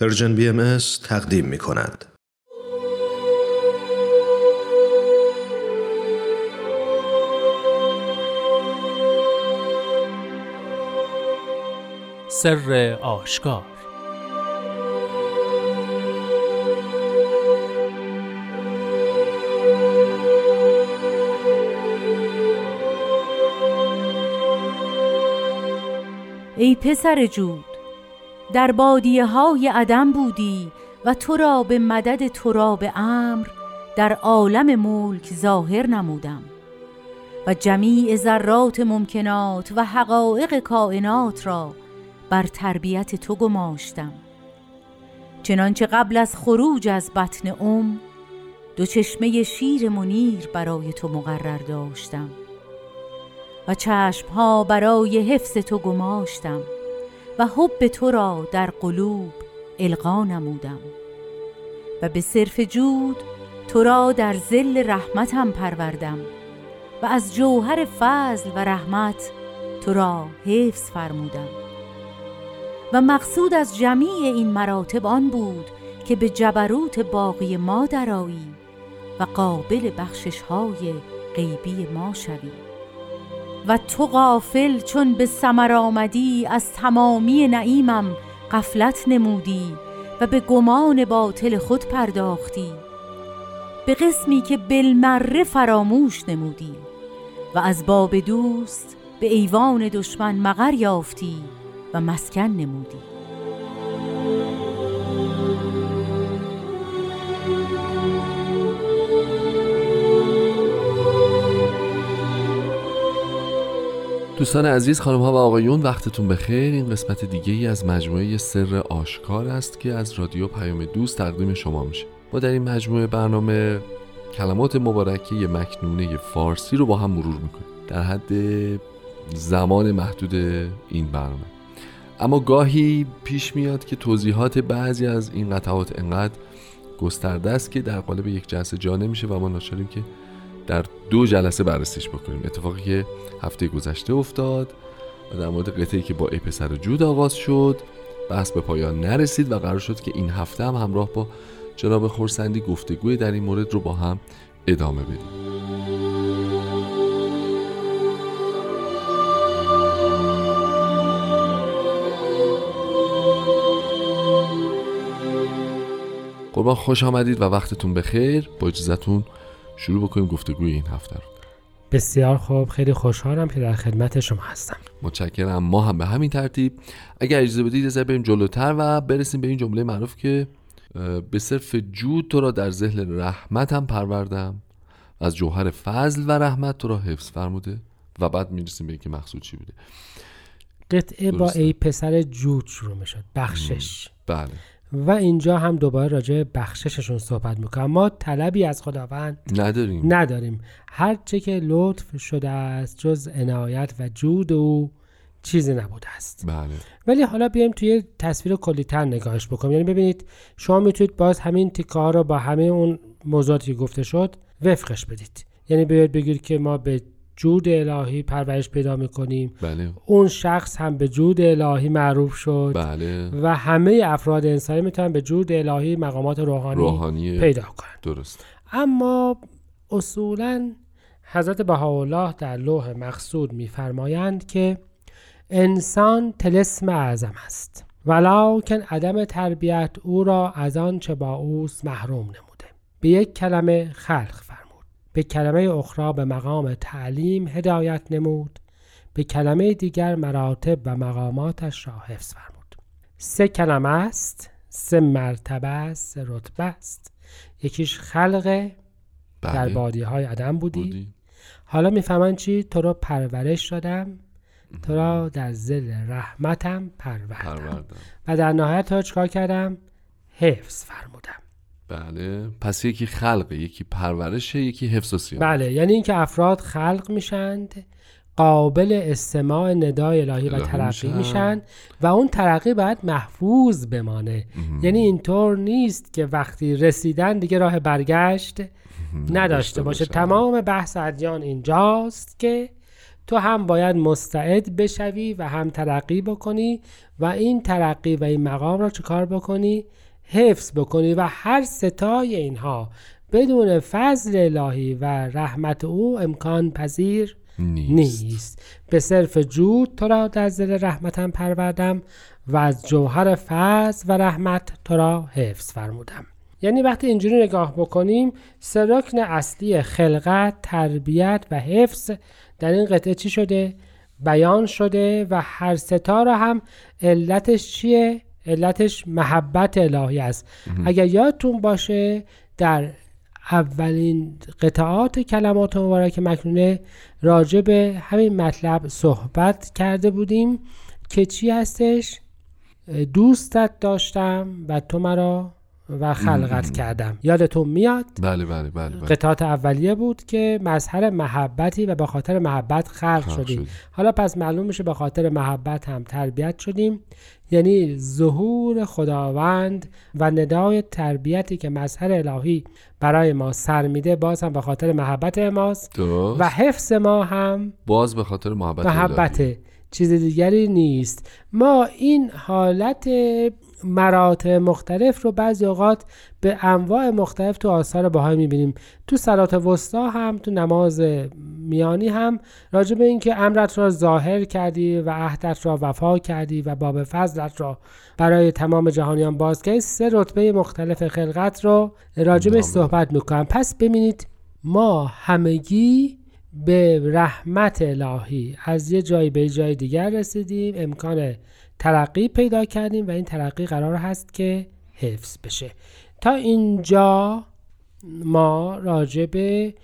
پرژن بی ام تقدیم می کند. سر آشکار ای پسر جود در بادیه های عدم بودی و تو را به مدد تو را به امر در عالم ملک ظاهر نمودم. و جمیع ذرات ممکنات و حقایق کائنات را بر تربیت تو گماشتم. چنانچه قبل از خروج از بطن ام دو چشمه شیر منیر برای تو مقرر داشتم. و چشمها برای حفظ تو گماشتم. و حب تو را در قلوب القا نمودم. و به صرف جود تو را در زل رحمتم پروردم و از جوهر فضل و رحمت تو را حفظ فرمودم. و مقصود از جمیع این مراتب آن بود که به جبروت باقی ما درایی و قابل بخشش های غیبی ما شوی و تو غافل چون به سمر آمدی از تمامی نعیمم قفلت نمودی و به گمان باطل خود پرداختی. به قسمی که بالمره فراموش نمودی و از باب دوست به ایوان دشمن مغر یافتی و مسکن نمودی. دوستان عزیز خانم ها و آقایون وقتتون بخیر. این قسمت دیگه ای از مجموعه سر آشکار است که از رادیو پیام دوست تقدیم شما میشه. ما در این مجموعه برنامه کلمات مبارکه مکنونه فارسی رو با هم مرور می‌کنیم. در حد زمان محدود این برنامه. اما گاهی پیش میاد که توضیحات بعضی از این قطعات انقدر گسترده است که در قالب یک جلسه جا نمیشه و ما ناچاریم که در دو جلسه بررسیش بکنیم. اتفاقی که هفته گذشته افتاد و در مورد قطعی که با ای پسر جود آغاز شد بحث به پایان نرسید و قرار شد که این هفته هم همراه با جناب خورسندی گفتگوی در این مورد رو با هم ادامه بدیم. قربان خوش آمدید و وقتتون بخیر. با اجازتون شروع بکنیم گفتگوی این هفته رو. بسیار خوب. خیلی خوشحالم که در خدمت شما هستم. متشکرم. ما هم به همین ترتیب. اگر اجازه بدید از بریم جلوتر و برسیم به این جمله معروف که به صرف جود تو را در ذهن رحمتم پروردم. از جوهر فضل و رحمت تو را حفظ فرموده و بعد می‌رسیم به اینکه مقصود چی بوده. قطعه با ای پسر جود شروع می‌شد. بخشش. بله. و اینجا هم دوباره راجع بخشششون صحبت می‌کنم. ما طلبی از خداوند نداریم. نداریم. هر چه که لطف شده است جز عنایت و جود او چیزی نبوده است. بله. ولی حالا بیایم توی تصویر کلیتر نگاهش بکنیم. یعنی ببینید شما می‌تونید باز همین تیکه ها رو با همه اون موضوعاتی که گفته شد وفقش بدید. یعنی بیاید بگید که ما به جود الهی پرورش پیدا می‌کنیم. بله. اون شخص هم به جود الهی معروف شد. بله. و همه افراد انسانی می‌تونن به جود الهی مقامات روحانی, روحانی پیدا کنن. درست. اما اصولا حضرت بهاءالله در لوح مقصود میفرمایند که انسان تلسم اعظم است. ولکن عدم تربیت او را از آن چه با اوست محروم نموده. به یک کلمه خلق به کلمه اخرى به مقام تعلیم هدایت نمود. به کلمه دیگر مراتب و مقاماتش را حفظ فرمود. سه کلمه است سه مرتبه است سه رتبه است. یکیش خلق در بله. بادی های عدم بودی, بودی. حالا می‌فهمن چی؟ تو رو پرورش دادم. تو را در زل رحمتم پروردم. پروردم. و در نهایت تو چکار کردم؟ حفظ فرمودم. بله. پس یکی خلقه یکی پرورشه یکی حفظ و بله یعنی اینکه افراد خلق میشند قابل استماع ندای الهی و ترقی میشن. میشن و اون ترقی باید محفوظ بمانه. یعنی اینطور نیست که وقتی رسیدن دیگه راه برگشت نداشته باشه. باشن. تمام بحث ادیان اینجاست که تو هم باید مستعد بشوی و هم ترقی بکنی و این ترقی و این مقام را چکار بکنی؟ حفظ بکنی و هر ستای اینها بدون فضل الهی و رحمت او امکان پذیر نیست, نیست. به صرف جود تو را در زل رحمتم پروردم و از جوهر فضل و رحمت تو را حفظ فرمودم. یعنی وقتی اینجوری نگاه بکنیم سه رکن اصلی خلقت تربیت و حفظ در این قطعه چی شده؟ بیان شده و هر ستا را هم علتش چیه؟ علتش محبت الهی است. اگر یادتون باشه در اولین قطعات کلمات مبارک مکنونه راجع به همین مطلب صحبت کرده بودیم که چی هستش؟ دوستت داشتم و تو مرا و خلقت کردم. یادتون میاد؟ بله بله بله, بله. قطعات اولیه بود که مظهر محبتی و به خاطر محبت خلق شدیم. حالا پس معلوم میشه به خاطر محبت هم تربیت شدیم. یعنی ظهور خداوند و ندای تربیتی که مظهر الهی برای ما سر میده باز هم به خاطر محبت ماست. درست. و حفظ ما هم باز به خاطر محبت محبت چیز دیگری نیست. ما این حالت مراتب مختلف رو بعضی اوقات به انواع مختلف تو آثار باهای می‌بینیم. تو سلات وسطا هم تو نماز میانی هم راجع به اینکه امرت را ظاهر کردی و عهدت را وفا کردی و باب فضلت را برای تمام جهانیان باز کردی سه رتبه مختلف خلقت رو راجع به صحبت می‌کنم. پس ببینید ما همگی به رحمت الهی از یه جایی به جای دیگر رسیدیم. امکان ترقی پیدا کردیم و این ترقی قرار هست که حفظ بشه. تا اینجا ما راجع به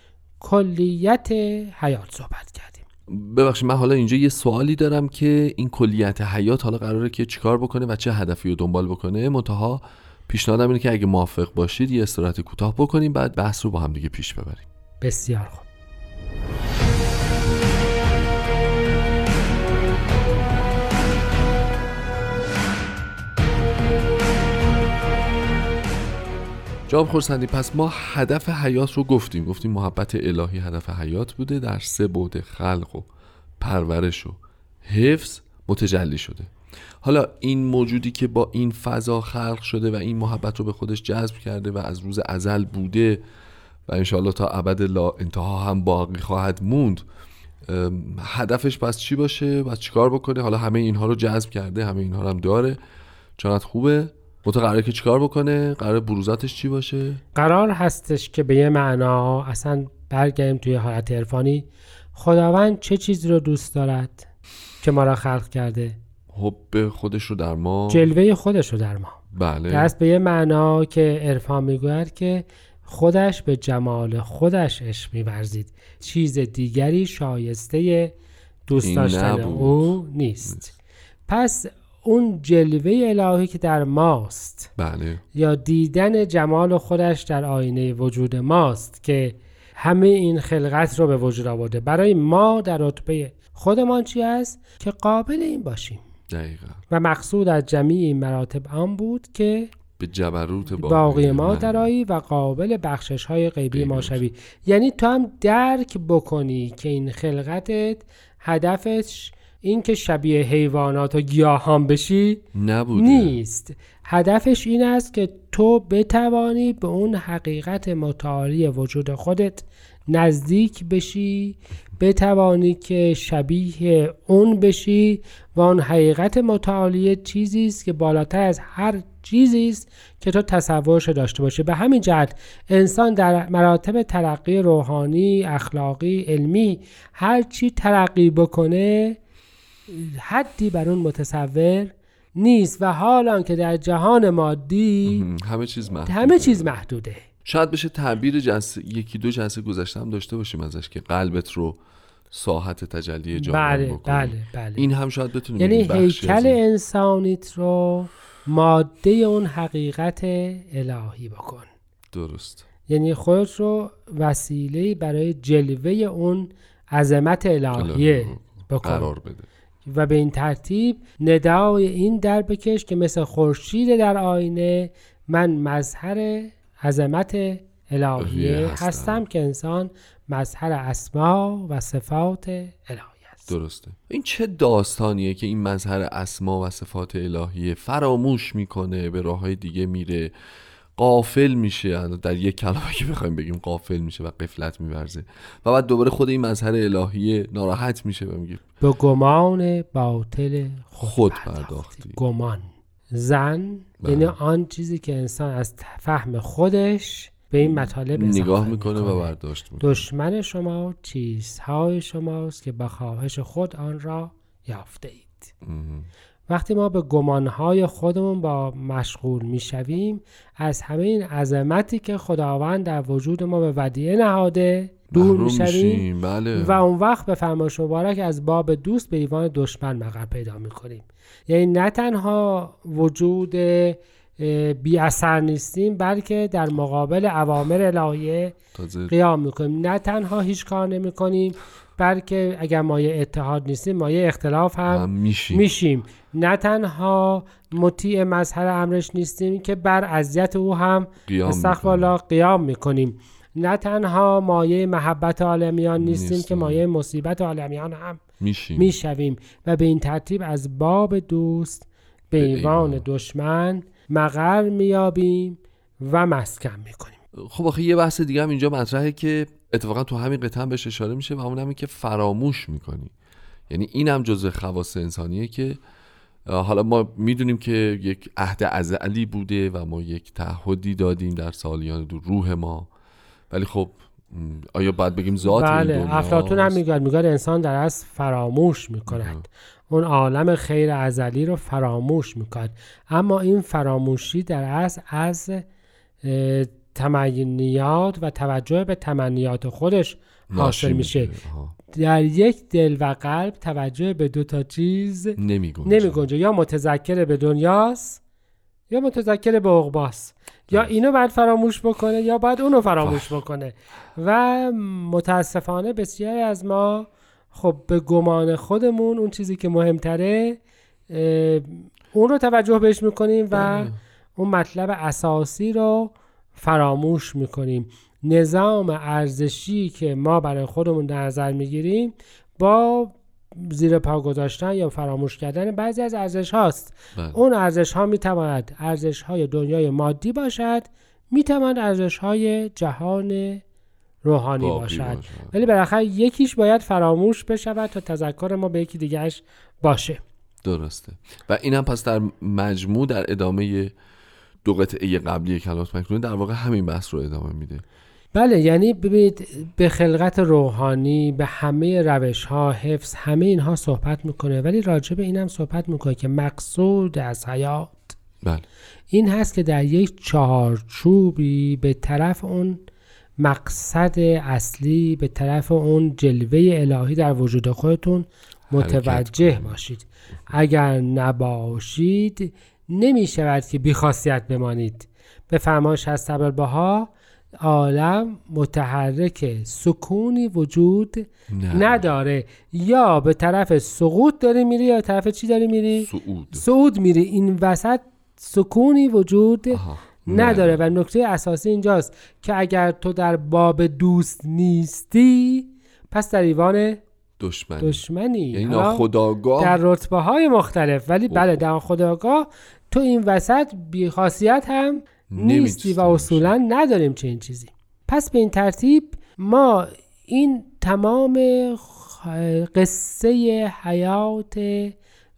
کلیت حیات صحبت کردیم. ببخشید من حالا اینجا یه سوالی دارم که این کلیت حیات حالا قراره که چیکار بکنه و چه هدفی رو دنبال بکنه. منتها پیشنهادم اینه که اگه موافق باشید یه استراحت کوتاه بکنیم بعد بحث رو با هم دیگه پیش ببریم. بسیار خوب. جواب خورسندی پس ما هدف حیات رو گفتیم. گفتیم محبت الهی هدف حیات بوده در سه بعد خلق و پرورش و حفظ متجلی شده. حالا این موجودی که با این فضا خلق شده و این محبت رو به خودش جذب کرده و از روز ازل بوده و انشاءالله تا ابد لا انتها هم باقی خواهد موند هدفش پس چی باشه؟ پس چیکار بکنه؟ حالا همه اینها رو جذب کرده همه اینها رو هم داره. چقدر خوبه؟ متو قراره که چیکار بکنه؟ قرار بروزاتش چی باشه؟ قرار هستش که به یه معنا اصلا برگردیم توی حالت عرفانی. خداوند چه چیزی رو دوست دارد که ما را خلق کرده؟ حب خودش رو در ما. جلوه خودش رو در ما. بله. دست به یه معنا که عرفان می‌گوید که خودش به جمال خودش عشق میورزید. چیز دیگری شایسته دوست داشتن او نیست. پس اون جلوه الهی که در ماست. بله. یا دیدن جمال خودش در آینه وجود ماست که همه این خلقت رو به وجود آورده. برای ما در رتبه خودمان چی است؟ که قابل این باشیم. دقیقا. و مقصود از جمیع این مراتب آن بود که به جبروت باقی ما درایی و قابل بخشش های غیبی ما شوی. یعنی تو هم درک بکنی که این خلقتت هدفش این که شبیه حیوانات و گیاهان بشی نبوده. نیست هدفش این است که تو بتوانی به اون حقیقت متعالی وجود خودت نزدیک بشی بتوانی که شبیه اون بشی و اون حقیقت متعالی چیزی است که بالاتر از هر چیزی است که تو تصورش داشته باشی به همین جهت انسان در مراتب ترقی روحانی اخلاقی علمی هر چی ترقی بکنه حدی بر اون متصور نیست و حالا که در جهان مادی همه چیز محدوده. همه چیز محدوده. شاید بشه تعبیر جلسه یکی دو جلسه گذشته هم داشته باشیم ازش که قلبت رو ساحت تجلی جهان بله بکنی. بله بله. این هم شاید بتونیم یعنی هیکل. انسانیت رو ماده اون حقیقت الهی بکن. درست. یعنی خودت رو وسیله برای جلوه اون عظمت الهیه الهی بکن. قرار بده. و به این ترتیب ندای این در بکش که مثل خورشید در آینه من مظهر عظمت الهیه هستم. هستم. که انسان مظهر اسما و صفات الهی است درسته این چه داستانیه که این مظهر اسما و صفات الهیه فراموش می‌کنه به راه های دیگه میره قافل میشه در یک کلمه که بخوایم بگیم قافل میشه و قفلت میورزه و بعد دوباره خود این مظهر الهیه ناراحت میشه و میگه به گمان باطل خود, خود پرداختی. پرداختی. گمان زن بله. یعنی آن چیزی که انسان از فهم خودش به این مطالب نگاه می‌کنه و برداشت می‌کنه دشمن شما چیزهای شماست که با خواهش خود آن را یافته اید. وقتی ما به گمانهای خودمون با مشغول می‌شویم از همه این عظمتی که خداوند در وجود ما به ودیعه نهاده دور می‌شویم بله. و اون وقت به فرمایش مبارک از باب دوست به ایوان دشمن مقر پیدا می‌کنیم. یعنی نه تنها وجود بی اثر نیستیم بلکه در مقابل اوامر الهیه قیام می‌کنیم نه تنها هیچ کار نمی‌کنیم بلکه اگر مایه اتحاد نیستیم مایه اختلاف هم هم میشیم میشیم نه تنها مطیع مظهر امرش نیستیم که بر اذیت او هم. الله قیام می‌کنیم نه تنها مایه محبت عالمیان نیستیم که نیستیم. مایه مصیبت عالمیان هم میشیم می‌شویم و به این ترتیب از باب دوست به ایوان. دشمن مقر میابیم و مسکن می‌کنیم. خب آخه یه بحث دیگه هم اینجا مطرحه که اتفاقا تو همین قطعه هم بهش اشاره میشه و اون همین که فراموش می‌کنی. یعنی این هم جزء خواص انسانیه که حالا ما می‌دونیم که یک عهد ازلی بوده و ما یک تعهدی دادیم در سالیان دو روح ما. ولی خب آیا باید بگیم ذات این بله دنیاست؟ افلاطون هم میگه میگه انسان در اصل فراموش می‌کند اون عالم خیر ازلی رو فراموش می‌کند اما این فراموشی در اصل از اه، تمنیات و توجه به تمنیات خودش حاصل میشه. در یک دل و قلب توجه به دو تا چیز نمی گنجه. نمی گنجه یا متذکر به دنیاست یا متذکر به عقباست یا اینو باید فراموش بکنه یا باید اونو فراموش بکنه. و متاسفانه بسیاری از ما خب به گمان خودمون اون چیزی که مهمتره اون رو توجه بهش می‌کنیم و بله. اون مطلب اساسی رو فراموش می‌کنیم. نظام ارزشی که ما برای خودمون در نظر می‌گیریم با زیر پا گذاشتن یا فراموش کردن بعضی از ارزش هاست. بله. اون ارزش ها می تواند ارزش های دنیای مادی باشد می تواند ارزش های جهان روحانی باشد. باشد. ولی بالاخره یکیش باید فراموش بشود تا تذکر ما به یکی دیگرش باشه. درسته. و این هم پس در مجموع در ادامه دو قطعه قبلی کلمات مکنون در واقع همین بحث رو ادامه میده. بله یعنی ببینید به خلقت روحانی به همه روش ها حفظ همه اینها صحبت می‌کنه. ولی راجع به این هم صحبت می‌کنه که مقصود از حیات. بله. این هست که در یک چهارچوبی به طرف اون مقصد اصلی به طرف اون جلوه الهی در وجود خودتون متوجه. باشید. اگر نباشید نمی شود که بیخاصیت بمانید. به فرمایش از بها عالم متحرک سکونی وجود نه. نداره. یا به طرف سقوط داری میری یا طرف چی داری میری؟ سعود صعود میری. این وسط سکونی وجود آها. نداره و نکته اساسی اینجاست که اگر تو در باب دوست نیستی پس در ایوان دشمنی. دشمنی. یعنی ناخداگاه در رتبه های مختلف. ولی. بله در خداگاه تو این وسط بیخاصیت هم نیستی و اصولا نداریم چنین چیزی. پس به این ترتیب ما این تمام قصه حیات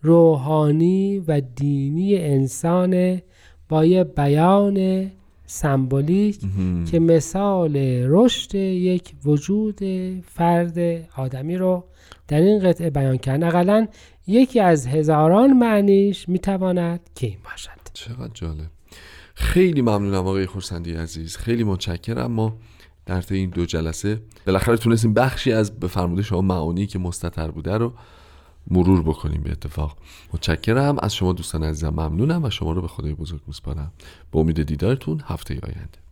روحانی و دینی انسان با یه بیان سمبولیک. که مثال رشد یک وجود فرد آدمی رو در این قطعه بیان کرد. اقلا یکی از هزاران معنیش می‌تواند که این باشد. چقدر جالب. خیلی ممنونم آقای خورسندی عزیز. خیلی متشکرم. ما در طی این دو جلسه بالاخره تونستیم بخشی از به فرموده شما معانی که مستتر بوده رو مرور بکنیم به اتفاق. متشکرم. از شما دوستان عزیزم ممنونم و شما رو به خدای بزرگ میسپارم. به امید دیدارتون هفته آینده.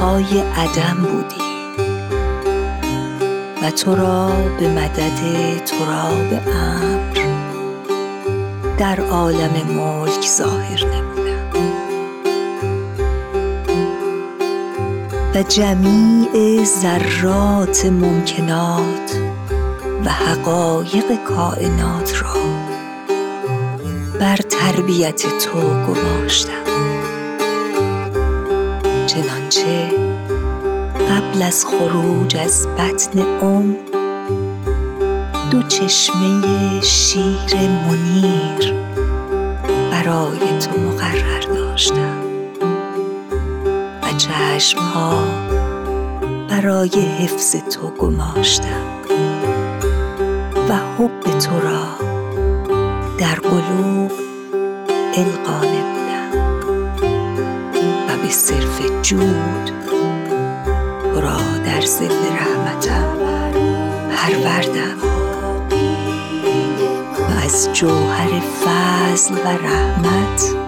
های عدم بودی و تو را به مدد تراب امر در عالم ملک ظاهر نمودم. و جمیع ذرات ممکنات و حقایق کائنات را بر تربیت تو گماشتم. چنانچه قبل از خروج از بطن ام دو چشمه شیر منیر برای تو مقرر داشتم و چشمها برای حفظ تو گماشتم و حب تو را در قلوب القا صرف جود را در ظل رحمتم پروردم و از جوهر فضل و رحمت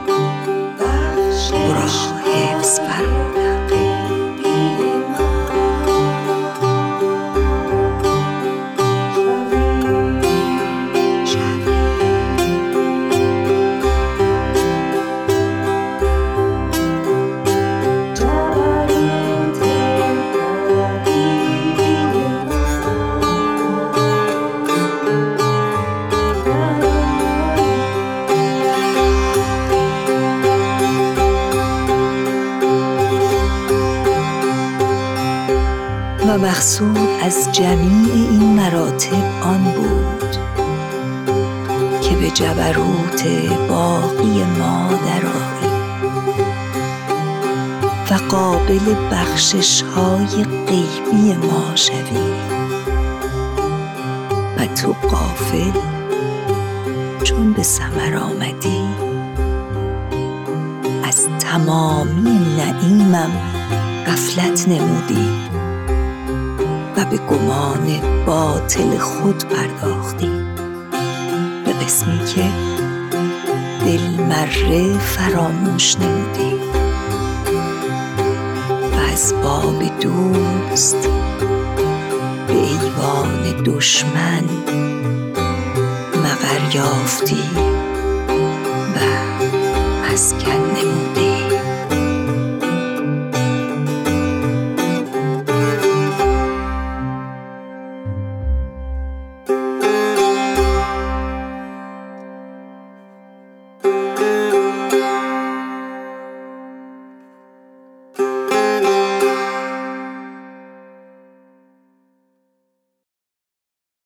از جمیع این مراتب آن بود که به جبروت باقی ما درآیی و قابل بخشش های غیبی ما شوی و تو قافل چون به ثمر آمدی از تمامی نعیمم غفلت نمودی. و به گمان باطل خود پرداختی. به قسمی که دل مره فراموش نمودی. و از باب دوست به ایوان دشمن مقر یافتی و مسکن